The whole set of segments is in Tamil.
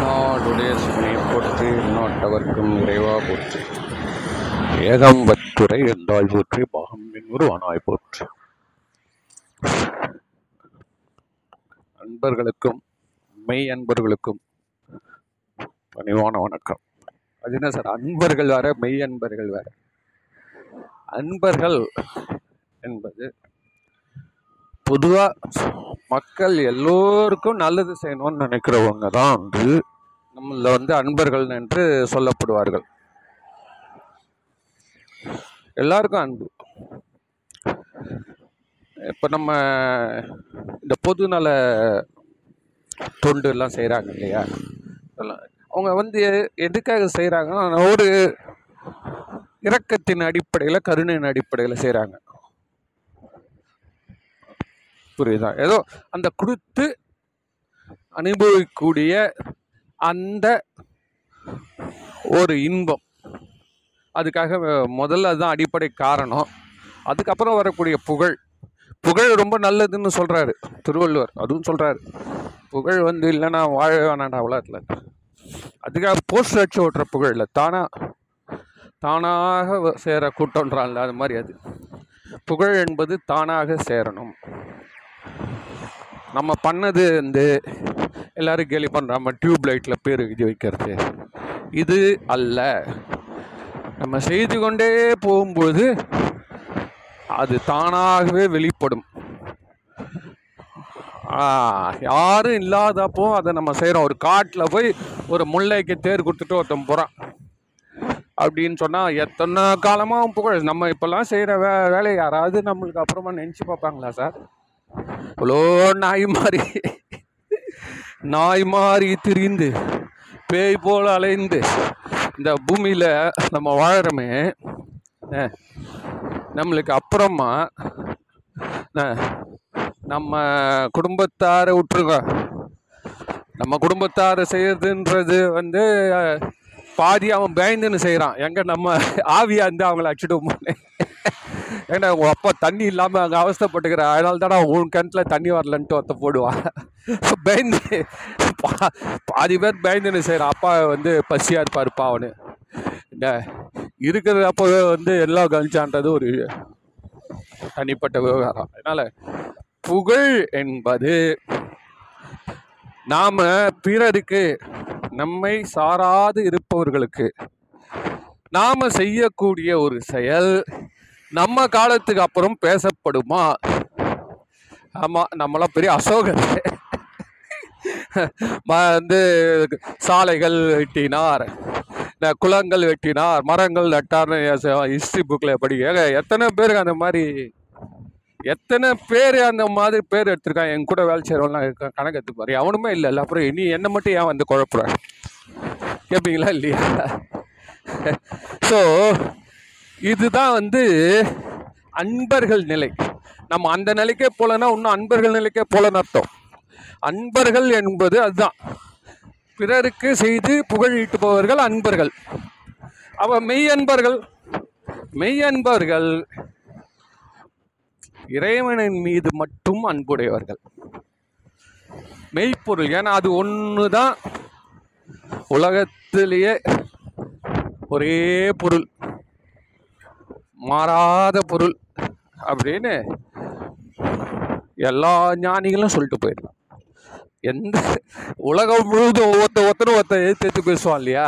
நாடுடைய சினை போற்றி நாட்டவர்க்கும் இறைவா போற்று. ஏகம்பத்துரை என்றால் போற்றி பாகம் என்பது போற்று. அன்பர்களுக்கும் மெய் அன்பர்களுக்கும் பணிவான வணக்கம். அது என்ன சார்? அன்பர்கள் வேற மெய் அன்பர்கள் வேற. அன்பர்கள் என்பது பொதுவாக மக்கள் எல்லோருக்கும் நல்லது செய்யணும்னு நினைக்கிறவங்க தான் வந்து நம்மள வந்து அன்பர்கள் என்று சொல்லப்படுவார்கள். எல்லாருக்கும் அன்பு. இப்போ நம்ம இந்த பொதுநல தொண்டு எல்லாம் செய்கிறாங்க இல்லையா? அவங்க வந்து எதுக்காக செய்கிறாங்கன்னா ஒரு இரக்கத்தின் அடிப்படையில் கருணையின் அடிப்படையில் செய்கிறாங்க புரியுதா? ஏதோ அந்த கொடுத்து அனுபவிக்கக்கூடிய அந்த ஒரு இன்பம். அதுக்காக முதல்ல அதுதான் அடிப்படை காரணம். அதுக்கப்புறம் வரக்கூடிய புகழ். புகழ் ரொம்ப நல்லதுன்னு சொல்கிறாரு திருவள்ளுவர். அதுவும் சொல்கிறாரு புகழ் வந்து இல்லைன்னா வாழ வேணாண்டா உலகத்தில். அதுக்காக போஸ்ட் அடிச்சு ஓட்டுற புகழ் இல்லை. தானாக தானாக சேர கூட்டம்ன்றான்ல அது மாதிரி அது. புகழ் என்பது தானாக சேரணும். நம்ம பண்ணது வந்து எல்லாரும் கேலி பண்ணுறாம டியூப் லைட்டில் பேர் எழுதி வைக்கிறது. இது அல்ல. நம்ம செய்து கொண்டே போகும்போது அது தானாகவே வெளிப்படும். யாரும் இல்லாதப்போ அதை நம்ம செய்கிறோம் ஒரு காட்டில் போய் ஒரு முல்லைக்கு தேர் கொடுத்துட்டு ஒருத்தன் போகிறான் அப்படின்னு சொன்னால் எத்தனை காலமாக புகழ்? நம்ம இப்போல்லாம் செய்கிற வே வேலையை யாராவது நம்மளுக்கு அப்புறமா நினச்சி பார்ப்பாங்களா சார்? இவ்வளோ நாய் மாறி நாய் மாறி திரிந்து பேய் போல் அலைந்து இந்த பூமியில் நம்ம வாழறோமே. நம்மளுக்கு அப்புறமா நம்ம குடும்பத்தாரை விட்டுருங்க. நம்ம குடும்பத்தாரை செய்யறதுன்றது வந்து பாதி அவன் பயந்துன்னு செய்கிறான் எங்கே நம்ம ஆவியாக இருந்து அவங்கள அடிச்சுட்டு ஏன்னா உங்கள் அப்பா தண்ணி இல்லாமல் அங்கே அவஸ்தப்பட்டுக்கிற? அதனால தானே உன் கிணத்துல தண்ணி வரலன்ட்டு ஒருத்த போடுவான். பயந்து பா- பாதி பேர் பயந்துன்னு செய்கிற அப்பா வந்து பசியாக இருப்பாருப்பா அவனு. என்ன இருக்கிற அப்போவே வந்து எல்லாம் கழிச்சான்றது ஒரு தனிப்பட்ட விவகாரம். அதனால் புகழ் என்பது நாம் பிறருக்கு நம்மை சாராது இருப்பவர்களுக்கு நாம் செய்யக்கூடிய ஒரு செயல். நம்ம காலத்துக்கு அப்புறம் பேசப்படுமா? ஆமாம் நம்மளாம் பெரிய அசோகர். வந்து சாலைகள் வெட்டினார். இந்த குளங்கள் வெட்டினார். மரங்கள் நட்டார்னு ஹிஸ்ட்ரி புக்கில் படிக்க எத்தனை பேருக்கு அந்த மாதிரி எத்தனை பேர் அந்த மாதிரி பேர் எடுத்திருக்கான் என் கூட வேலை செய்கிறவங்களாம் இருக்கான் கணக்கு எடுத்து பாரு. அவனுமே இல்லை. இல்லை அப்புறம் நீ என்ன மட்டும் ஏன் வந்து குழப்புற? கேட்பீங்களா இல்லையா? ஸோ இதுதான் வந்து அன்பர்கள் நிலை. நம்ம அந்த நிலைக்கே போலன்னா இன்னும் அன்பர்கள் நிலைக்கே போலன்னு அர்த்தம். அன்பர்கள் என்பது அதுதான். பிறருக்கு செய்து புகழ் ஈட்டுபவர்கள் அன்பர்கள். அவ மெய் அன்பர்கள் மெய் அன்பர்கள் இறைவனின் மீது மட்டும் அன்புடையவர்கள். மெய்ப்பொருள். ஏன்னா அது ஒன்று தான் உலகத்திலேயே ஒரே பொருள். மாறாத பொருள் அப்படின்னு எல்லா ஞானிகளும் சொல்லிட்டு போயிடலாம். எந்த உலகம் முழுதும் ஒவ்வொருத்த ஒருத்தரும் ஒருத்த எடுத்து பேசுவான் இல்லையா?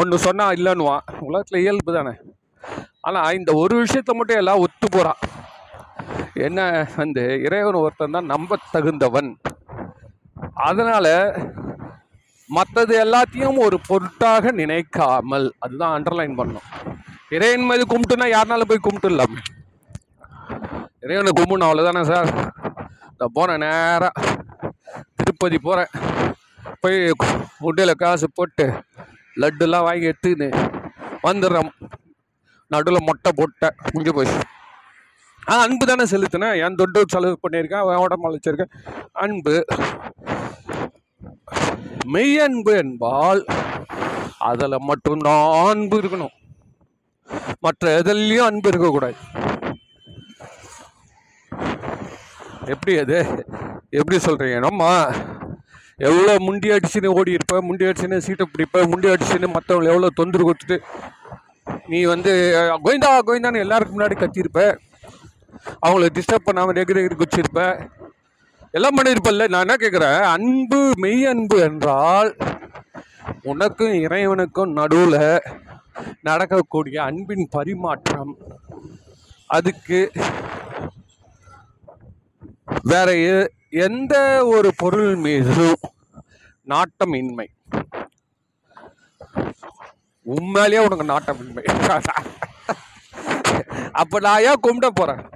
ஒன்று சொன்னால் இல்லைன்னுவான். உலகத்தில் இயல்பு தானே. ஆனால் இந்த ஒரு விஷயத்த மட்டும் எல்லாம் ஒத்து போகிறான் என்ன வந்து இறைவன் ஒருத்தன் தான் நம்ப தகுந்தவன். அதனால் மற்றது எல்லாத்தையும் ஒரு பொருட்டாக நினைக்காமல் அதுதான் அண்டர்லைன் பண்ணோம் இறைவன் மீது கும்பிட்டுனா யாருனாலும் போய் கும்பிட்டுலாம் இறைவனை கும்பிடணும் அவ்வளோதானே சார்? இந்த போனேன் நேராக திருப்பதி போகிறேன் போய் உண்டியில் காசு போட்டு லட்டுலாம் வாங்கி எடுத்துன்னு வந்துடுறேன். நடுவில் மொட்டை போட்டேன் முடிஞ்சு போய் ஆ அன்பு தானே செலுத்தினேன். என் தொட்டு செலவு பண்ணியிருக்கேன் அவன் உடம்பு அழைச்சிருக்கேன். அன்பு மெய் அன்பு என்பால் அதில் மட்டும்தான் அன்பு இருக்கணும். மற்ற எதுலேயும் அன்பு இருக்கக்கூடாது. எப்படி அது? எப்படி சொல்கிறீங்க நம்ம எவ்வளோ முண்டி அடிச்சுன்னு ஓடி இருப்ப முண்டி அடிச்சுன்னு சீட்டை பிடிப்ப முண்டி அடிச்சுன்னு மற்றவங்களை எவ்வளோ தொந்தரவு கொடுத்துட்டு நீ வந்து கோவிந்தா கோவிந்தான்னு எல்லாருக்கும் முன்னாடி கத்தியிருப்ப. அவங்கள டிஸ்டர்ப் பண்ணாமல் ரெகுலர் குச்சிருப்ப எல்லாம் பண்ணியிருப்பல்ல. நான் என்ன கேட்குறேன் அன்பு மெய் அன்பு என்றால் உனக்கும் இறைவனுக்கும் நடுவில் நடக்கக்கூடிய அன்பின் பரிமாற்றம். அதுக்கு வேற எந்த ஒரு பொருள் மீதும் நாட்டமின்மை? உண்மையிலேயே உனக்கு நாட்டமின்மை. அப்போ நான் ஏன் கும்பிட போகிறேன்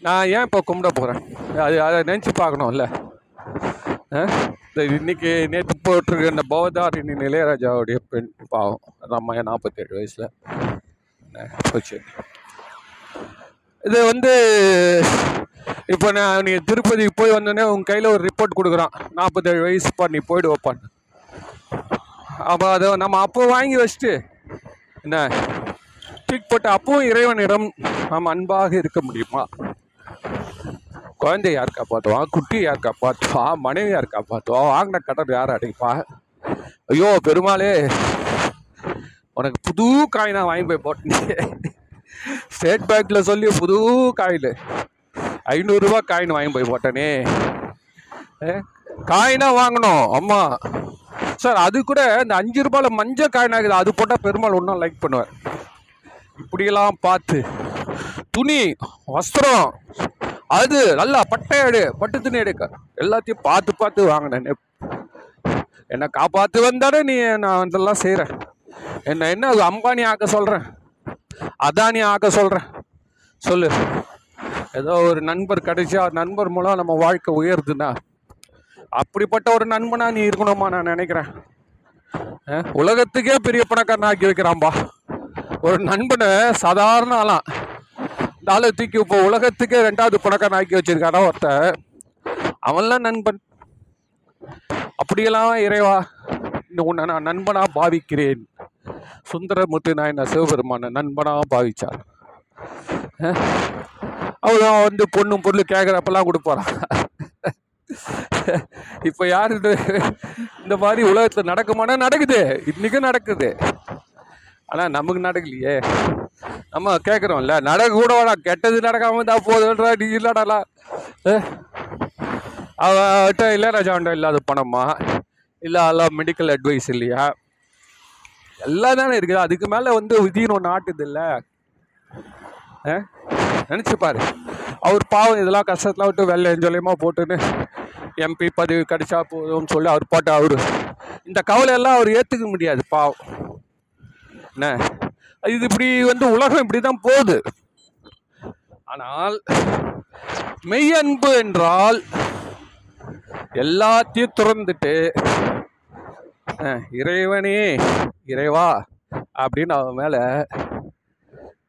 நான் ஏன் இப்போ கும்பிட போகிறேன் அது அதை நினச்சி பார்க்கணும்ல. ஆ? இன்னைக்கு நேற்று போட்டிருக்க இந்த பவதாரிணி இளையராஜாவுடைய பெண் பாவம் நம்ம நாற்பத்தேழு வயசில். போச்சு? இது வந்து இப்போ நான் நீ திருப்பதி போய் வந்தோடனே உன் கையில் ஒரு ரிப்போர்ட் கொடுக்குறான். நாற்பத்தேழு வயசுப்பா நீ போயிடு வைப்பான்னு அப்போ அதை நம்ம அப்போ வாங்கி வச்சுட்டு என்ன தூக்கி போட்டு அப்பவும் இறைவனிடம் நாம் அன்பாக இருக்க முடியுமா? குழந்தை யார் காப்பாற்றுவான் குட்டி யார் காப்பாற்றுவான் மனைவி யார் காப்பாற்றுவான் வாங்கின கடன் யார் அடைப்பா? ஐயோ பெருமாளே. உனக்கு புது காயினா வாங்கி போய் போட்டேன் ஸ்டேட் பேங்க்ல சொல்லி புது காயின் ஐநூறுரூவா காயின் வாங்கி போய் போட்டேனே ஏ, காயினா வாங்கணும். அம்மா. சார் அது கூட இந்த அஞ்சு ரூபாயில் மஞ்சள் காயின் ஆகுது. அது போட்டால் பெருமாள் ஒன்றும் லைக் பண்ணுவேன் இப்படியெல்லாம் பார்த்து. துணி வஸ்திரம். அது நல்லா பட்டை எடு பட்டு துணி எடுக்க. எல்லாத்தையும் பார்த்து பார்த்து வாங்கினேன். என்னை காப்பாற்று வந்தானே நீ நான் இதெல்லாம் செய்கிறேன் என்ன என்ன அது அம்பானி ஆக்க சொல்கிறேன் அதானி ஆக்க சொல்கிறேன் சொல்லு. ஏதோ ஒரு நண்பர் கிடைச்சா நண்பர் மூலம் நம்ம வாழ்க்கை உயருதுன்னா அப்படிப்பட்ட ஒரு நண்பனாக நீ இருக்கணுமா நான் நினைக்கிறேன். உலகத்துக்கே பெரிய பணக்காரன் ஆக்கி வைக்கிறான்பா. ஒரு நண்பனை சாதாரண ஆளாம் ஆளை தூக்கி இப்போ உலகத்துக்கே ரெண்டாவது பணக்காரன் ஆக்கி வச்சிருக்கானா ஒருத்தன் அவன்லாம் நண்பன். அப்படியெல்லாம் இறைவா இந்த உன்னை நான் நண்பனாக பாவிக்கிறேன். சுந்தரமுத்து நாயன சிவபெருமான நண்பனாக பாவிச்சார். அஹ், அவன் வந்து பொண்ணும் பொருள் கேட்குறப்பெல்லாம் கொடுப்பாரான் இப்போ யார் இந்த மாதிரி உலகத்தில் நடக்குமானா நடக்குது. இன்றைக்கும் நடக்குது. ஆனால் நமக்கு நடக்கலையே. நம்ம கேட்குறோம்ல நடக்க கூட கெட்டது நடக்காம இருந்தால் போதுன்றா நீ இல்லடாலா அவட்ட இளையராஜாண்ட இல்லாத பணமா? இல்லை எல்லாம் மெடிக்கல் அட்வைஸ் இல்லையா? எல்லாம் தானே இருக்குது. அதுக்கு மேலே வந்து விதின்னு ஒன்று ஆட்டுது இல்லை. நினச்சி பாரு. அவர் பாவம் இதெல்லாம் கஷ்டத்தெலாம் விட்டு வெள்ளை எஞ்சொலியமா போட்டுன்னு எம்பி பதவி கிடைச்சா போதும்னு சொல்லி அவர் போட்டு அவர் இந்த கவலையெல்லாம் அவர் ஏற்றுக்க முடியாது பாவம். என்ன? இது இப்படி வந்து உலகம் இப்படி தான் போகுது. ஆனால் மெய் அன்பு என்றால் எல்லாத்தையும் துறந்துட்டு இறைவனே இறைவா அப்படின்னு அவன் மேலே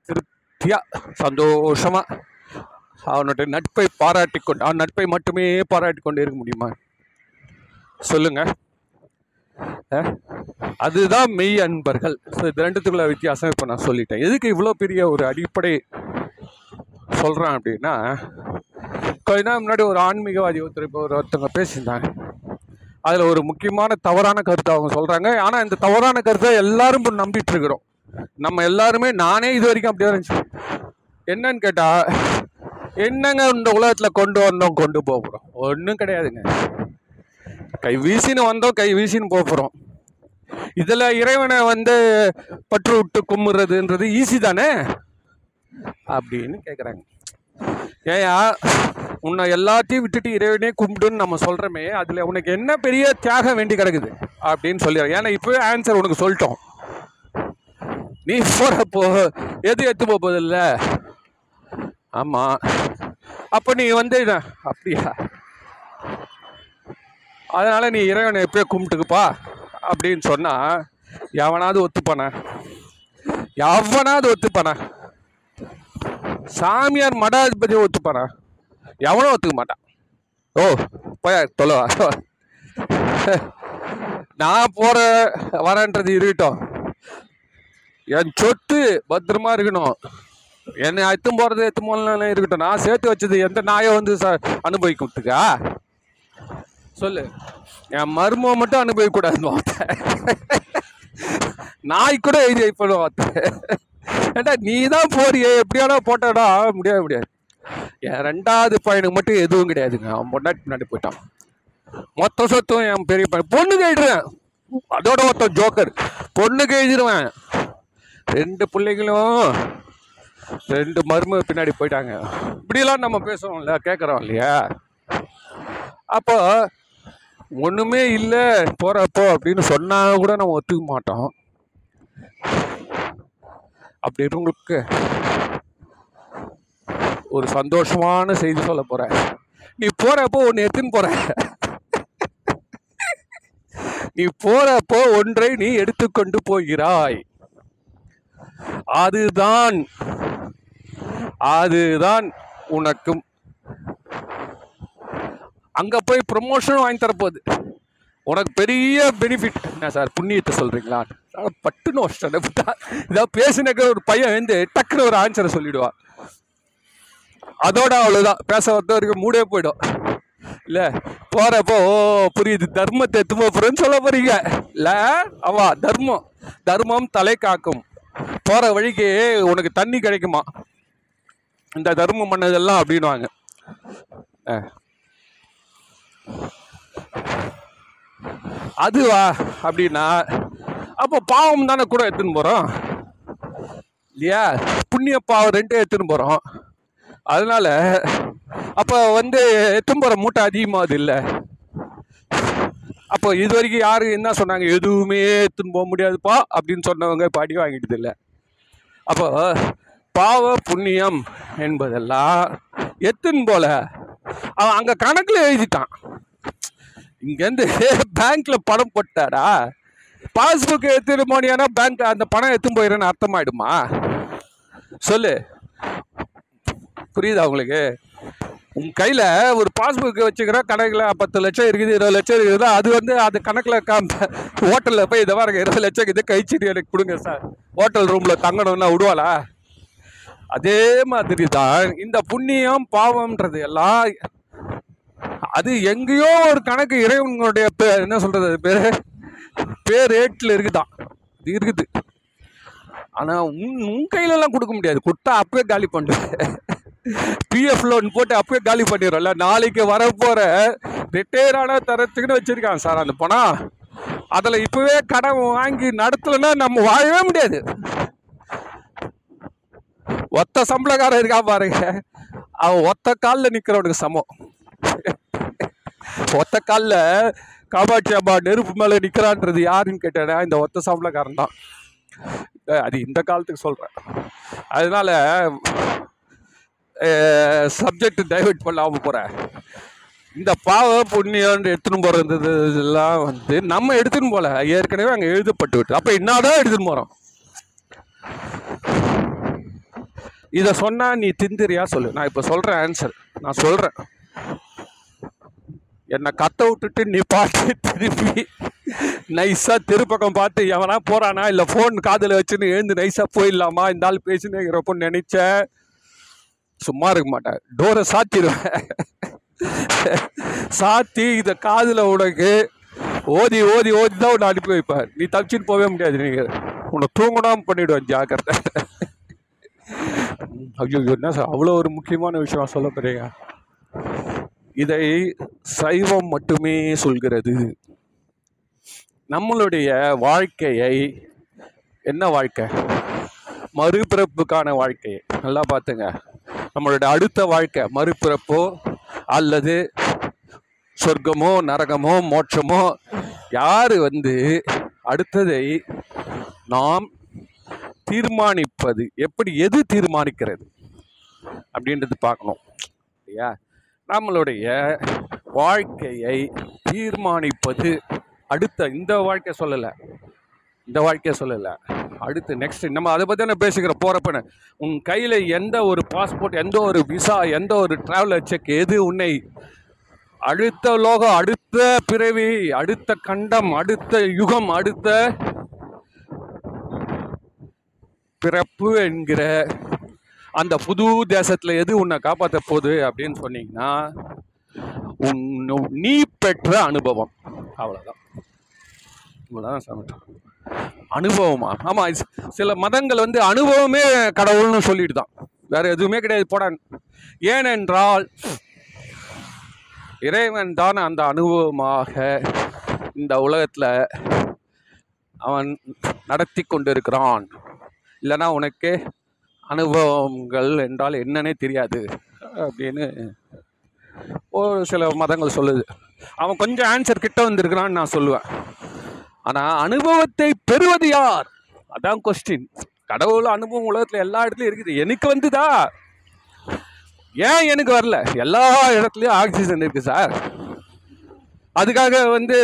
திருப்தியாக சந்தோஷமாக அவனுடைய நட்பை பாராட்டி கொண்டு அவன் நட்பை மட்டுமே பாராட்டி கொண்டு இருக்க முடியுமா? சொல்லுங்க. ஆ அதுதான் மெய் அன்பர்கள். ஸோ இது ரெண்டுத்துக்குள்ள வித்தியாசம் இப்போ நான் சொல்லிட்டேன். எதுக்கு இவ்வளோ பெரிய ஒரு அடிப்படை சொல்கிறேன் அப்படின்னா கொஞ்ச நாள் முன்னாடி ஒரு ஆன்மீகவாதி ஒருத்தர் இப்போ ஒரு ஒருத்தவங்க பேசியிருந்தாங்க. அதில் ஒரு முக்கியமான தவறான கருத்தை அவங்க சொல்கிறாங்க ஆனால் இந்த தவறான கருத்தை எல்லாரும் இப்போ நம்பிட்டு இருக்கிறோம் நம்ம எல்லாருமே நானே இது வரைக்கும் அப்படியே இருந்துச்சு. என்னன்னு கேட்டால் என்னங்க இந்த உலகத்தில் கொண்டு வந்தோம் கொண்டு போக போகிறோம் ஒன்றும் கிடையாதுங்க. கை வீசின்னு வந்தோம் கை வீசின்னு போக போகிறோம் இதில் இறைவனை வந்து பற்று விட்டு கும்பிட்றதுன்றது ஈஸி தானே? அப்படின்னு கேட்குறாங்க ஏயா உன்னை எல்லாத்தையும் விட்டுட்டு இறைவனே கும்பிடுன்னு நம்ம சொல்கிறோமே அதில் உனக்கு என்ன பெரிய தியாகம் வேண்டி கிடக்குது? அப்படின்னு சொல்லி ஏன்னா இப்போவே ஆன்சர் உனக்கு சொல்லிட்டோம். நீ போகிறப்போ எது எடுத்து போக போதில்ல ஆமாம் அப்போ நீ வந்து அப்படியா? அதனால் நீ இறைவனை எப்பயோ கும்பிட்டுக்குப்பா. அப்படின்னு சொன்னால் எவனாவது ஒத்துப்பானே? எவனாவது ஒத்துப்பானே? சாமியார் மடாதிபதி ஒத்துப்பானா? எவனும் ஒத்துக்க மாட்டான். ஓ போயா தொலைவா நான் போகிற வரேன்றது இருக்கட்டும். என் சொத்து பத்திரமா இருக்கணும். என்னை எத்தும் போகிறது எத்தும் போகலாம் இருக்கட்டும். நான் சேர்த்து வச்சது எந்த நாயை வந்து ச அனுபவிக்கிறதுக்கா சொல்லு. என் மர்மம் மட்டும் அனுபவிக்கக்கூடாதுன்னு வார்த்தை. நாய் கூட எழுதி வைப்பணும் வார்த்தை. ஏண்டா நீ தான் போறியே எப்படியாடா போட்டாடா? முடியாது முடியாது. என் ரெண்டாவது பையனுக்கு மட்டும் எதுவும் கிடையாதுங்க. அவன் பொண்டாட்டி முன்னாடி போயிட்டான். மொத்த சொத்தும் என் பெரிய பையன். பொண்ணுக்கு எழுதுறேன். அதோட மொத்தம் ஜோக்கர். பொண்ணுக்கு எழுதிடுவேன் ரெண்டு பிள்ளைங்களும் ரெண்டு மருமக பின்னாடி போயிட்டாங்க. இப்படிலாம் நம்ம பேசுறோம்ல கேட்குறோம் இல்லையா? அப்போ ஒன்றுமே இல்லை போகிறப்போ அப்படின்னு சொன்னால் கூட நம்ம ஒத்துக்க மாட்டோம். அப்படி இருக்கவங்களுக்கு ஒரு சந்தோஷமான செய்தி சொல்ல போகிறேன் நீ போகிறப்போ ஒன்று எடுத்துன்னு போகிற நீ போகிறப்போ ஒன்றை நீ எடுத்துக்கொண்டு போகிறாய். அதுதான் அதுதான் உனக்கும் அங்கே போய் ப்ரொமோஷன் வாங்கி தரப்போகுது. உனக்கு பெரிய பெனிஃபிட் என்ன சார் புண்ணியத்தை சொல்கிறீங்களா நான் பட்டுன்னு வச்சிட்டேன் இதான் பேசினக்க ஒரு பையன் வந்து டக்குன்னு ஒரு ஆன்சரை சொல்லிடுவான். அதோட அவ்வளோதான் பேச வந்த வரைக்கும் மூடே போயிடும். இல்லை போகிறப்போ ஓ புரியுது. தர்மத்தை எத்து போகிறேன்னு சொல்ல போறீங்க. இல்லை அவா தர்மம். தர்மம் தலை காக்கும். போகிற வழிக்கு உனக்கு தண்ணி கிடைக்குமா? இந்த தர்மம் பண்ணதெல்லாம் அப்படின்னுவாங்க. ஆ. அதுவா? அப்படின்னா அப்போ பாவம் தானே கூட எடுத்துன்னு போகிறோம் இல்லையா? புண்ணிய பாவம் ரெண்டே எடுத்துன்னு போகிறோம் அதனால அப்போ வந்து எடுத்துன்னு போகிற மூட்டை அதிகமாகுது இல்லை. அப்போ இது வரைக்கும் யாரு என்ன சொன்னாங்க? எதுவுமே எடுத்துன்னு போக முடியாதுப்பா அப்படின்னு சொன்னவங்க இப்போ அடி வாங்கிட்டது இல்லை. அப்போ பாவ புண்ணியம் என்பதெல்லாம் எத்துன்னு போல. அவன் அங்கே கணக்கில் எழுதிட்டான். இங்கேருந்து பேங்க்கில் பணம் போட்டாடா. பாஸ்புக் எடுத்துட்டு பேங்க் அந்த பணம் எடுத்துன்னு போயிடுறேன்னு அர்த்தமாயிடுமா? சொல்லு. புரியுதா உங்களுக்கு? உன் கையில் ஒரு பாஸ்புக் வச்சுக்கிற கணக்கில் பத்து லட்சம் இருக்குது இருபது லட்சம் இருக்குது? அது வந்து அது கணக்கில் காம ஹோட்டலில் போய் இதை வாருங்க இருபது லட்சம் இது கழிச்சிட்டு எனக்கு கொடுங்க சார். ஹோட்டல் ரூமில் தங்கணும்னா விடுவாளா? அதே மாதிரி தான் இந்த புண்ணியம் பாவம்ன்றது எல்லாம் அது எங்கேயோ ஒரு கணக்கு இறைவனுடைய பேர் என்ன சொல்றது அது பேர் பேர் ஏட்டில் இருக்குதான். இது இருக்குது. ஆனால் உன் உன் கையிலலாம் கொடுக்க முடியாது. கொடுத்தா அப்பவே காலி பண்ணு. பிஎஃப் லோன் போட்டு அப்பவே காலி பண்ணிடுறோம்ல நாளைக்கு வரப்போகிற ரிட்டையரான தரத்துக்குன்னு வச்சுருக்காங்க சார் அந்த பணம். அதில் இப்போவே கடன் வாங்கி நடத்தலைன்னா நம்ம வாழவே முடியாது. ஒத்த சம்பளக்காரன் இருக்கா பாருங்க. அவன் ஒத்த காலில் நிற்கிறவனுக்கு சமம். ஒத்த காலில் காமாட்சி அம்மா நெருப்பு மேலே நிற்கிறான்றது யாருன்னு கேட்டேன்னா இந்த ஒத்த சம்பளக்காரன் தான். அது இந்த காலத்துக்கு சொல்கிறேன் அதனால் சப்ஜெக்ட் டைவெர்ட் பண்ணாமல் போகிறேன் இந்த பாவ புண்ணியம்னு எடுத்துன்னு போகிறது இதெல்லாம் வந்து நம்ம எடுத்துன்னு போல. ஏற்கனவே அங்கே எழுதப்பட்டு விட்டு. அப்போ என்னதான் எடுத்துன்னு போகிறோம் இதை சொன்னால் நீ திந்திரியா சொல்லு. நான் இப்போ சொல்கிறேன் ஆன்சர் நான் சொல்கிறேன் என்னை கத்த விட்டுட்டு நீ பாட்டு திருப்பி நைஸாக திருப்பக்கம் பார்த்து எவனா போகிறானா இல்லை ஃபோன் காதில் வச்சுன்னு எழுந்து நைஸாக போயிடலாமா? இந்த ஆள் பேசினே இருக்கிறப்போ நினச்சேன் சும்மா இருக்க மாட்டேன் டோரை சாத்திடுவேன். சாத்தி இதை காதில் உனக்கு ஓதி ஓதி ஓதி தான் உன்னை அனுப்பி வைப்பார். நீ தப்பிச்சின்னு போகவே முடியாது நீங்கள் உன்னை தூங்கணும் பண்ணிவிடுவேன் ஜாக்கிரதை. ஐயோ என்ன சார்? அவ்வளோ ஒரு முக்கியமான விஷயம் சொல்ல போறீங்க. இதை சைவம் மட்டுமே சொல்கிறது. நம்மளுடைய வாழ்க்கையை என்ன வாழ்க்கை? மறுபிறப்புக்கான வாழ்க்கையை நல்லா பார்த்துங்க. நம்மளுடைய அடுத்த வாழ்க்கை மறுபிறப்போ அல்லது சொர்க்கமோ நரகமோ மோட்சமோ யார் வந்து அடுத்ததை நாம் தீர்மானிப்பது. எப்படி எது தீர்மானிக்கிறது? அப்படின்றது பார்க்கணும். இல்லையா? நம்மளுடைய வாழ்க்கையை தீர்மானிப்பது அடுத்த இந்த வாழ்க்கை சொல்லலை. இந்த வாழ்க்கையை சொல்லலை. அடுத்து நெக்ஸ்ட் நம்ம அதை பற்றி தானே பேசிக்கிறோம் போகிறப்பன்னு உன் கையில் எந்த ஒரு பாஸ்போர்ட் எந்த ஒரு விசா எந்த ஒரு ட்ராவலர் செக் எது உன்னை அடுத்த லோகம் அடுத்த பிறவி அடுத்த கண்டம் அடுத்த யுகம் அடுத்த பிறப்பு என்கிற அந்த புது தேசத்தில் எது உன்னை காப்பாற்ற போகுது அப்படின்னு சொன்னீங்கன்னா உன் நீ பெற்ற அனுபவம். அவ்வளோதான் இவ்வளோதான் சமைச்சோம் அனுபவமா? ஆமாம் சில மதங்கள் வந்து அனுபவமே கடவுள்னு சொல்லிட்டு தான் வேற எதுவுமே கிடையாது. போட. ஏனென்றால் இறைவன் தான் அந்த அனுபவமாக இந்த உலகத்தில் அவன் நடத்தி கொண்டிருக்கிறான். இல்லைன்னா உனக்கே அனுபவங்கள் என்றால் என்னன்னே தெரியாது அப்படின்னு ஒரு சில மதங்கள் சொல்லுது. அவன் கொஞ்சம் ஆன்சர் கிட்ட வந்திருக்கிறான்னு நான் சொல்லுவேன். ஆனால் அனுபவத்தை பெறுவது யார்? அதான் கொஸ்டின் கடவுள் அனுபவம் உலகத்தில் எல்லா இடத்துலையும் இருக்குது. எனக்கு வந்துதா? ஏன் எனக்கு வரல? எல்லா இடத்துலையும் ஆக்சிஜன் இருக்குது சார் அதுக்காக வந்து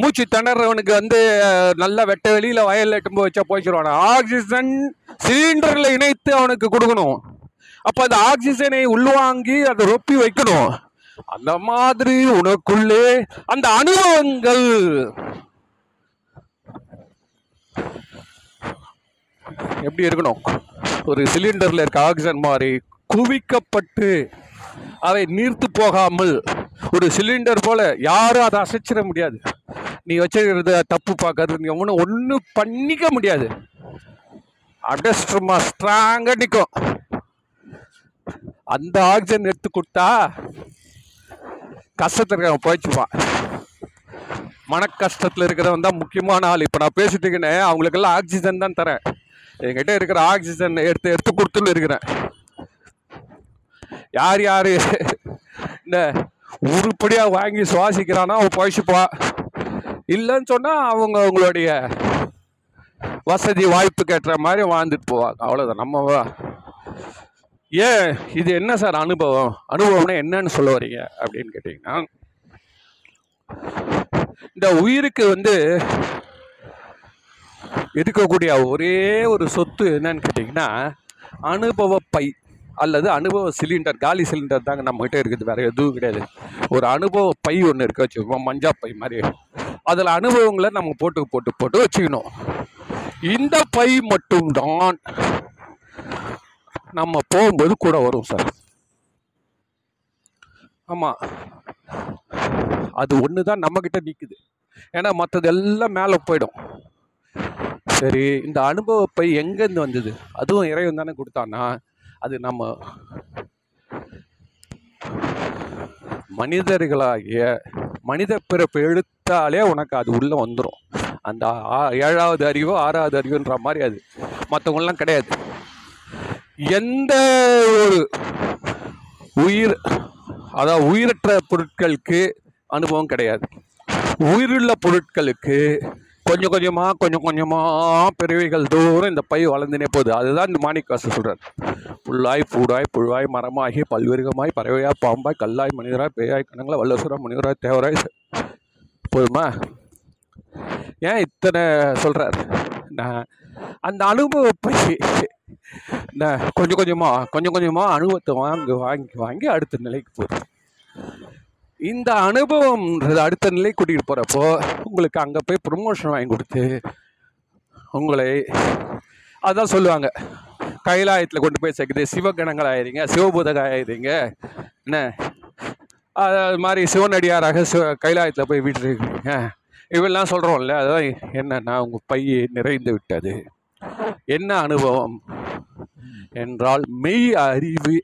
மூச்சு திணறவனுக்கு வந்து நல்லா நல்ல வெட்ட வெளியில் வயலில் எட்டும் வச்சா போய்ச்சிருவான? ஆக்சிஜன் சிலிண்டரில் இணைத்து அவனுக்கு கொடுக்கணும். அப்போ அந்த ஆக்சிஜனை உள்வாங்கி அதை ரொப்பி வைக்கணும். அந்த மாதிரி உனக்குள்ளே அந்த அனுபவங்கள். எப்படி இருக்கணும்? ஒரு சிலிண்டரில் இருக்க ஆக்சிஜன் மாதிரி குவிக்கப்பட்டு அவை நீர்த்து போகாமல் ஒரு சிலிண்டர் போல யாரும் அதை அசைச்சிட முடியாது. நீ வச்சிருக்கிறத தப்பு பார்க்கறது நீ ஒன்றும் ஒன்றும் பண்ணிக்க முடியாது. அப்படியே சும்மா ஸ்ட்ராங்காக நிற்கும் அந்த ஆக்சிஜன் எடுத்து கொடுத்தா கஷ்டத்தில் இருக்கிறவன் போயிச்சுப்பான். மன கஷ்டத்தில் இருக்கிறவன் தான் முக்கியமான ஆள். இப்போ நான் பேசிட்டு இருக்கேனே அவங்களுக்கெல்லாம் ஆக்சிஜன் தான் தரேன். என்கிட்ட இருக்கிற ஆக்சிஜன் எடுத்து எடுத்து கொடுத்துன்னு இருக்கிறேன். யார் யார்? இந்த உருப்படியாக வாங்கி சுவாசிக்கிறான்னா அவன் பழச்சிப்பா இல்லைன்னு சொன்னால் அவங்க அவங்களுடைய வசதி வாய்ப்பு கேட்டுற மாதிரி வாழ்ந்துட்டு போவாங்க. அவ்வளோதான் நம்ம ஏன்? இது என்ன சார் அனுபவம்? அனுபவம்னா என்னன்னு சொல்ல வரீங்க அப்படின்னு கேட்டிங்கன்னா இந்த உயிருக்கு வந்து இருக்கக்கூடிய ஒரே ஒரு சொத்து என்னன்னு கேட்டிங்கன்னா அனுபவ பை. அல்லது அனுபவ சிலிண்டர் காலி சிலிண்டர் தாங்க நம்மகிட்ட இருக்குது வேறு எதுவும் கிடையாது. ஒரு அனுபவ பை ஒன்று இருக்க வச்சுக்கோம் மஞ்சா பை மாதிரி. அதில் அனுபவங்களை நம்ம போட்டு போட்டு போட்டு வச்சுக்கணும். இந்த பை மட்டும்தான் நம்ம போகும்போது கூட வரும் சார் ஆமாம் அது ஒன்று தான் நம்மக்கிட்ட நிற்குது ஏன்னா மற்றது எல்லாம் மேலே போயிடும். சரி இந்த அனுபவ பை எங்கேருந்து வந்தது? அதுவும் இறைவன் தானே கொடுத்தான்னா அது நம்ம மனிதர்களாகிய மனித பிறப்பு எடுத்தாலே உனக்கு அது உள்ளே வந்துடும் அந்த ஆ- ஏழாவது அறிவோ ஆறாவது அறிவுன்ற மாதிரி அது. மற்றவங்களாம் கிடையாது. எந்த ஒரு உயிர் அதாவது உயிரற்ற பொருட்களுக்கு அனுபவம் கிடையாது. உயிருள்ள பொருட்களுக்கு கொஞ்சம் கொஞ்சமாக கொஞ்சம் கொஞ்சமாக பிறவிகள் தூரம் இந்த பை வளர்ந்துனே போகுது. அதுதான் இந்த மாணிக்காசு சொல்கிறார் புல்லாய் பூடாய் புழுவாய் மரமாகி பல்விருகமாய் பறவையாய் பாம்பாய் கல்லாய் மனிதராய் பேயாய் கணங்களாய் வல்லசுரா முனிவராய் தேவராய் போதுமா? ஏன் இத்தனை சொல்கிறார் நான் அந்த அனுபவப்பை நான் கொஞ்சம் கொஞ்சமாக கொஞ்சம் கொஞ்சமாக அனுபவத்தை வாங்கி வாங்கி வாங்கி அடுத்த நிலைக்கு போகுது. இந்த அனுபவம்ன்றது அடுத்த நிலை கூட்டிகிட்டு போகிறப்போ உங்களுக்கு அங்கே போய் ப்ரொமோஷன் வாங்கி கொடுத்து உங்களை அதான் சொல்லுவாங்க கைலாயத்தில் கொண்டு போய் சேர்க்குது சிவகணங்கள் ஆயிடுங்க சிவபூதக ஆயிடுங்க என்ன? அது மாதிரி சிவனடியாராக சிவ கைலாயத்தில் போய் வீட்டுருக்கீங்க. இவெல்லாம் சொல்கிறோம்ல அதான் என்னன்னா உங்கள் பை நிறைந்து விட்டது. என்ன அனுபவம்? என்றால் மெய் அறிவு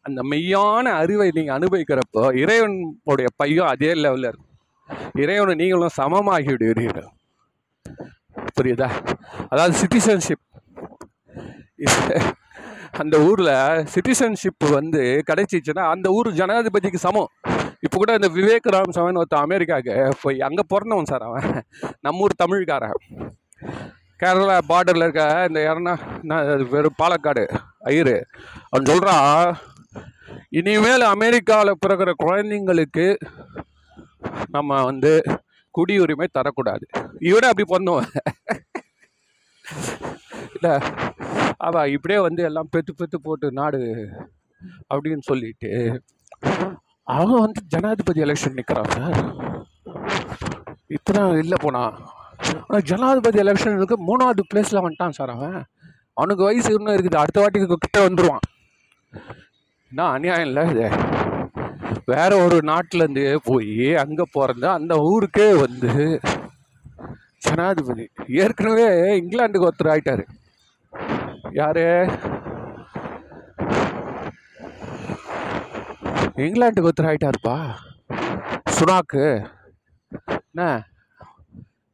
அந்த மெய்யான அறிவை நீங்கள் அனுபவிக்கிறப்போ இறைவனுடைய பையும் அதே லெவலில் இருக்கும். இறைவனை நீங்களும் சமமாகி விடுவீர்கள். புரியுதா? அதாவது சிட்டிசன்ஷிப் அந்த ஊரில் சிட்டிசன்ஷிப் வந்து கிடைச்சிச்சுன்னா அந்த ஊர் ஜனாதிபதிக்கு சமம். இப்போ கூட இந்த விவேக் ராமசாமன் ஒருத்தன் அமெரிக்காவுக்கு போய் அங்கே பிறந்தவன் சார் அவன். நம்ம ஊர் தமிழ்காரன். கேரளா பார்டரில் இருக்க இந்த யாருன்னா நான் வெறும் பாலக்காடு ஐயரு. அவன் சொல்கிறான் இனிமேல் அமெரிக்காவில் பிறகுற குழந்தைங்களுக்கு நம்ம வந்து குடியுரிமை தரக்கூடாது. இவனே அப்படி பண்ணுவேன். இல்லை அவள் இப்படியே வந்து எல்லாம் பெத்து பெத்து போட்டு நாடு அப்படின்னு சொல்லிட்டு அவன் வந்து ஜனாதிபதி எலெக்ஷன் நிற்கிறான் சார். இப்போ தான் இல்லை போனான். ஜனாதிபதி எலெக்ஷனுக்கு மூணாவது பிளேஸில் வந்துட்டான் சார் அவன். அவனுக்கு வயசு இன்னும் இருக்குது. அடுத்த வாட்டிக்கு கிட்ட வந்துடுவான் என்ன அநியாயம் இல்லை இது? வேற ஒரு நாட்டிலேருந்து போய் அங்கே பிறந்து அந்த ஊருக்கே வந்து ஜனாதிபதி. ஏற்கனவே இங்கிலாந்துக்கு ஒருத்தர் ஆயிட்டார். யாரு? இங்கிலாந்துக்கு ஒருத்தர் ஆயிட்டாருப்பா. சுனாக்கு. என்ன?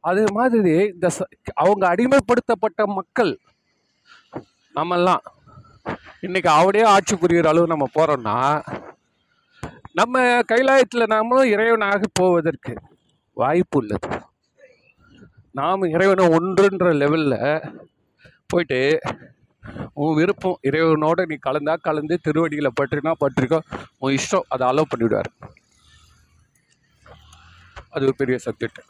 அது மாதிரி இந்த ச- அவங்க அடிமைப்படுத்தப்பட்ட மக்கள் நம்மெல்லாம் இன்னைக்கு அவடையே ஆட்சி புரிகிற அளவு நம்ம போகிறோம்னா நம்ம கைலாயத்தில் நாமளும் இறைவனாக போவதற்கு வாய்ப்பு உள்ளது. நாம் இறைவனை ஒன்றுன்ற லெவலில் போயிட்டு உன் விருப்பம் இறைவனோட நீ கலந்தா கலந்து திருவடியில் பற்றினா பற்றிக்கோ உன் இஷ்டம் அதை அலோவ் பண்ணிவிடுவார். அது ஒரு பெரிய சப்ஜெக்ட்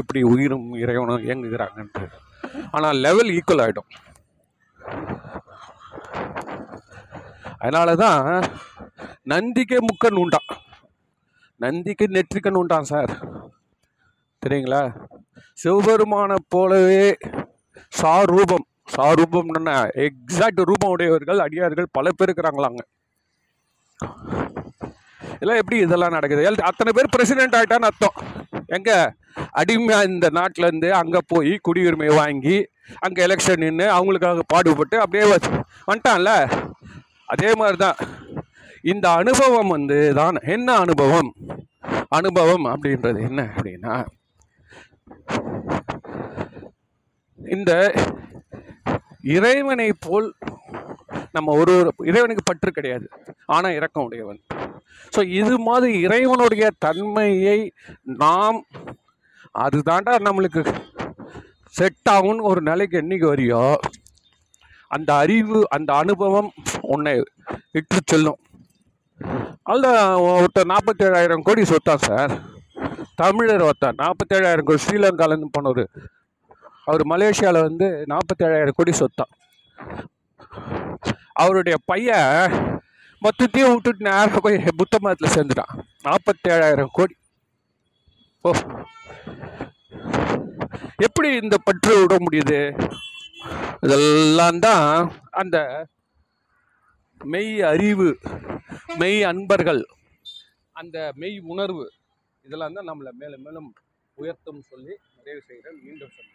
எப்படி உயிரும் இறைவனும் இயங்குகிறாங்கன்ட்டு. ஆனால் லெவல் ஈக்குவல் ஆகிடும் அதனால தான் நந்திக்கே முக்கன் உண்டான் நந்திக்கு நெற்றிக்கன் உண்டான் சார். தெரியுங்களா? சிவபெருமானை போலவே சாரூபம். சாரூபம்னா எக்ஸாக்ட் ரூபம் உடையவர்கள் அடியார்கள் பல பேர் இருக்கிறாங்களாங்க. இதெல்லாம் எப்படி இதெல்லாம் நடக்குது? எல்- அத்தனை பேர் பிரசிடென்ட் ஆகிட்டான்னு அர்த்தம். எங்கே? அடிமையா இந்த நாட்டிலேருந்து அங்கே போய் குடியுரிமை வாங்கி அங்கே எலெக்ஷன் நின்று அவங்களுக்காக பாடுபட்டு அப்படியே வந்துட்டான்ல? அதே மாதிரி தான் இந்த அனுபவம் வந்து தான் என்ன அனுபவம்? அனுபவம் அப்படின்றது என்ன அப்படின்னா இந்த இறைவனை போல் நம்ம ஒரு ஒரு இறைவனுக்கு பற்று கிடையாது. ஆனால் இறக்கம் உடையவன். ஸோ இது மாதிரி இறைவனுடைய தன்மையை நாம் அதுதாண்டா நம்மளுக்கு செட் ஆகும்னு ஒரு நிலைக்கு என்னைக்கு வரியோ அந்த அறிவு அந்த அனுபவம் உன்னை இட்டு செல்லும். அதில் ஒருத்தர் நாற்பத்தேழாயிரம் கோடி சொத்தான் சார். தமிழர் ஒருத்தர் நாற்பத்தேழாயிரம் கோடி ஸ்ரீலங்காலேருந்து போனவர். அவர் மலேசியாவில் வந்து நாற்பத்தேழாயிரம் கோடி சொத்தான். அவருடைய பையன் மொத்தத்தையும் விட்டுட்டு நேராக போய் புத்த மதத்தில் சேர்ந்துட்டான். நாற்பத்தேழாயிரம் கோடி. ஓ. எப்படி இந்த பற்று விட முடியுது? இதெல்லாம் தான் அந்த மெய் அறிவு மெய் அன்பர்கள் அந்த மெய் உணர்வு இதெல்லாம் தான் நம்மளை மேலும் மேலும் உயர்த்தும் சொல்லி நிறைவு செய்கிறேன். மீண்டும் சொல்லுங்கள்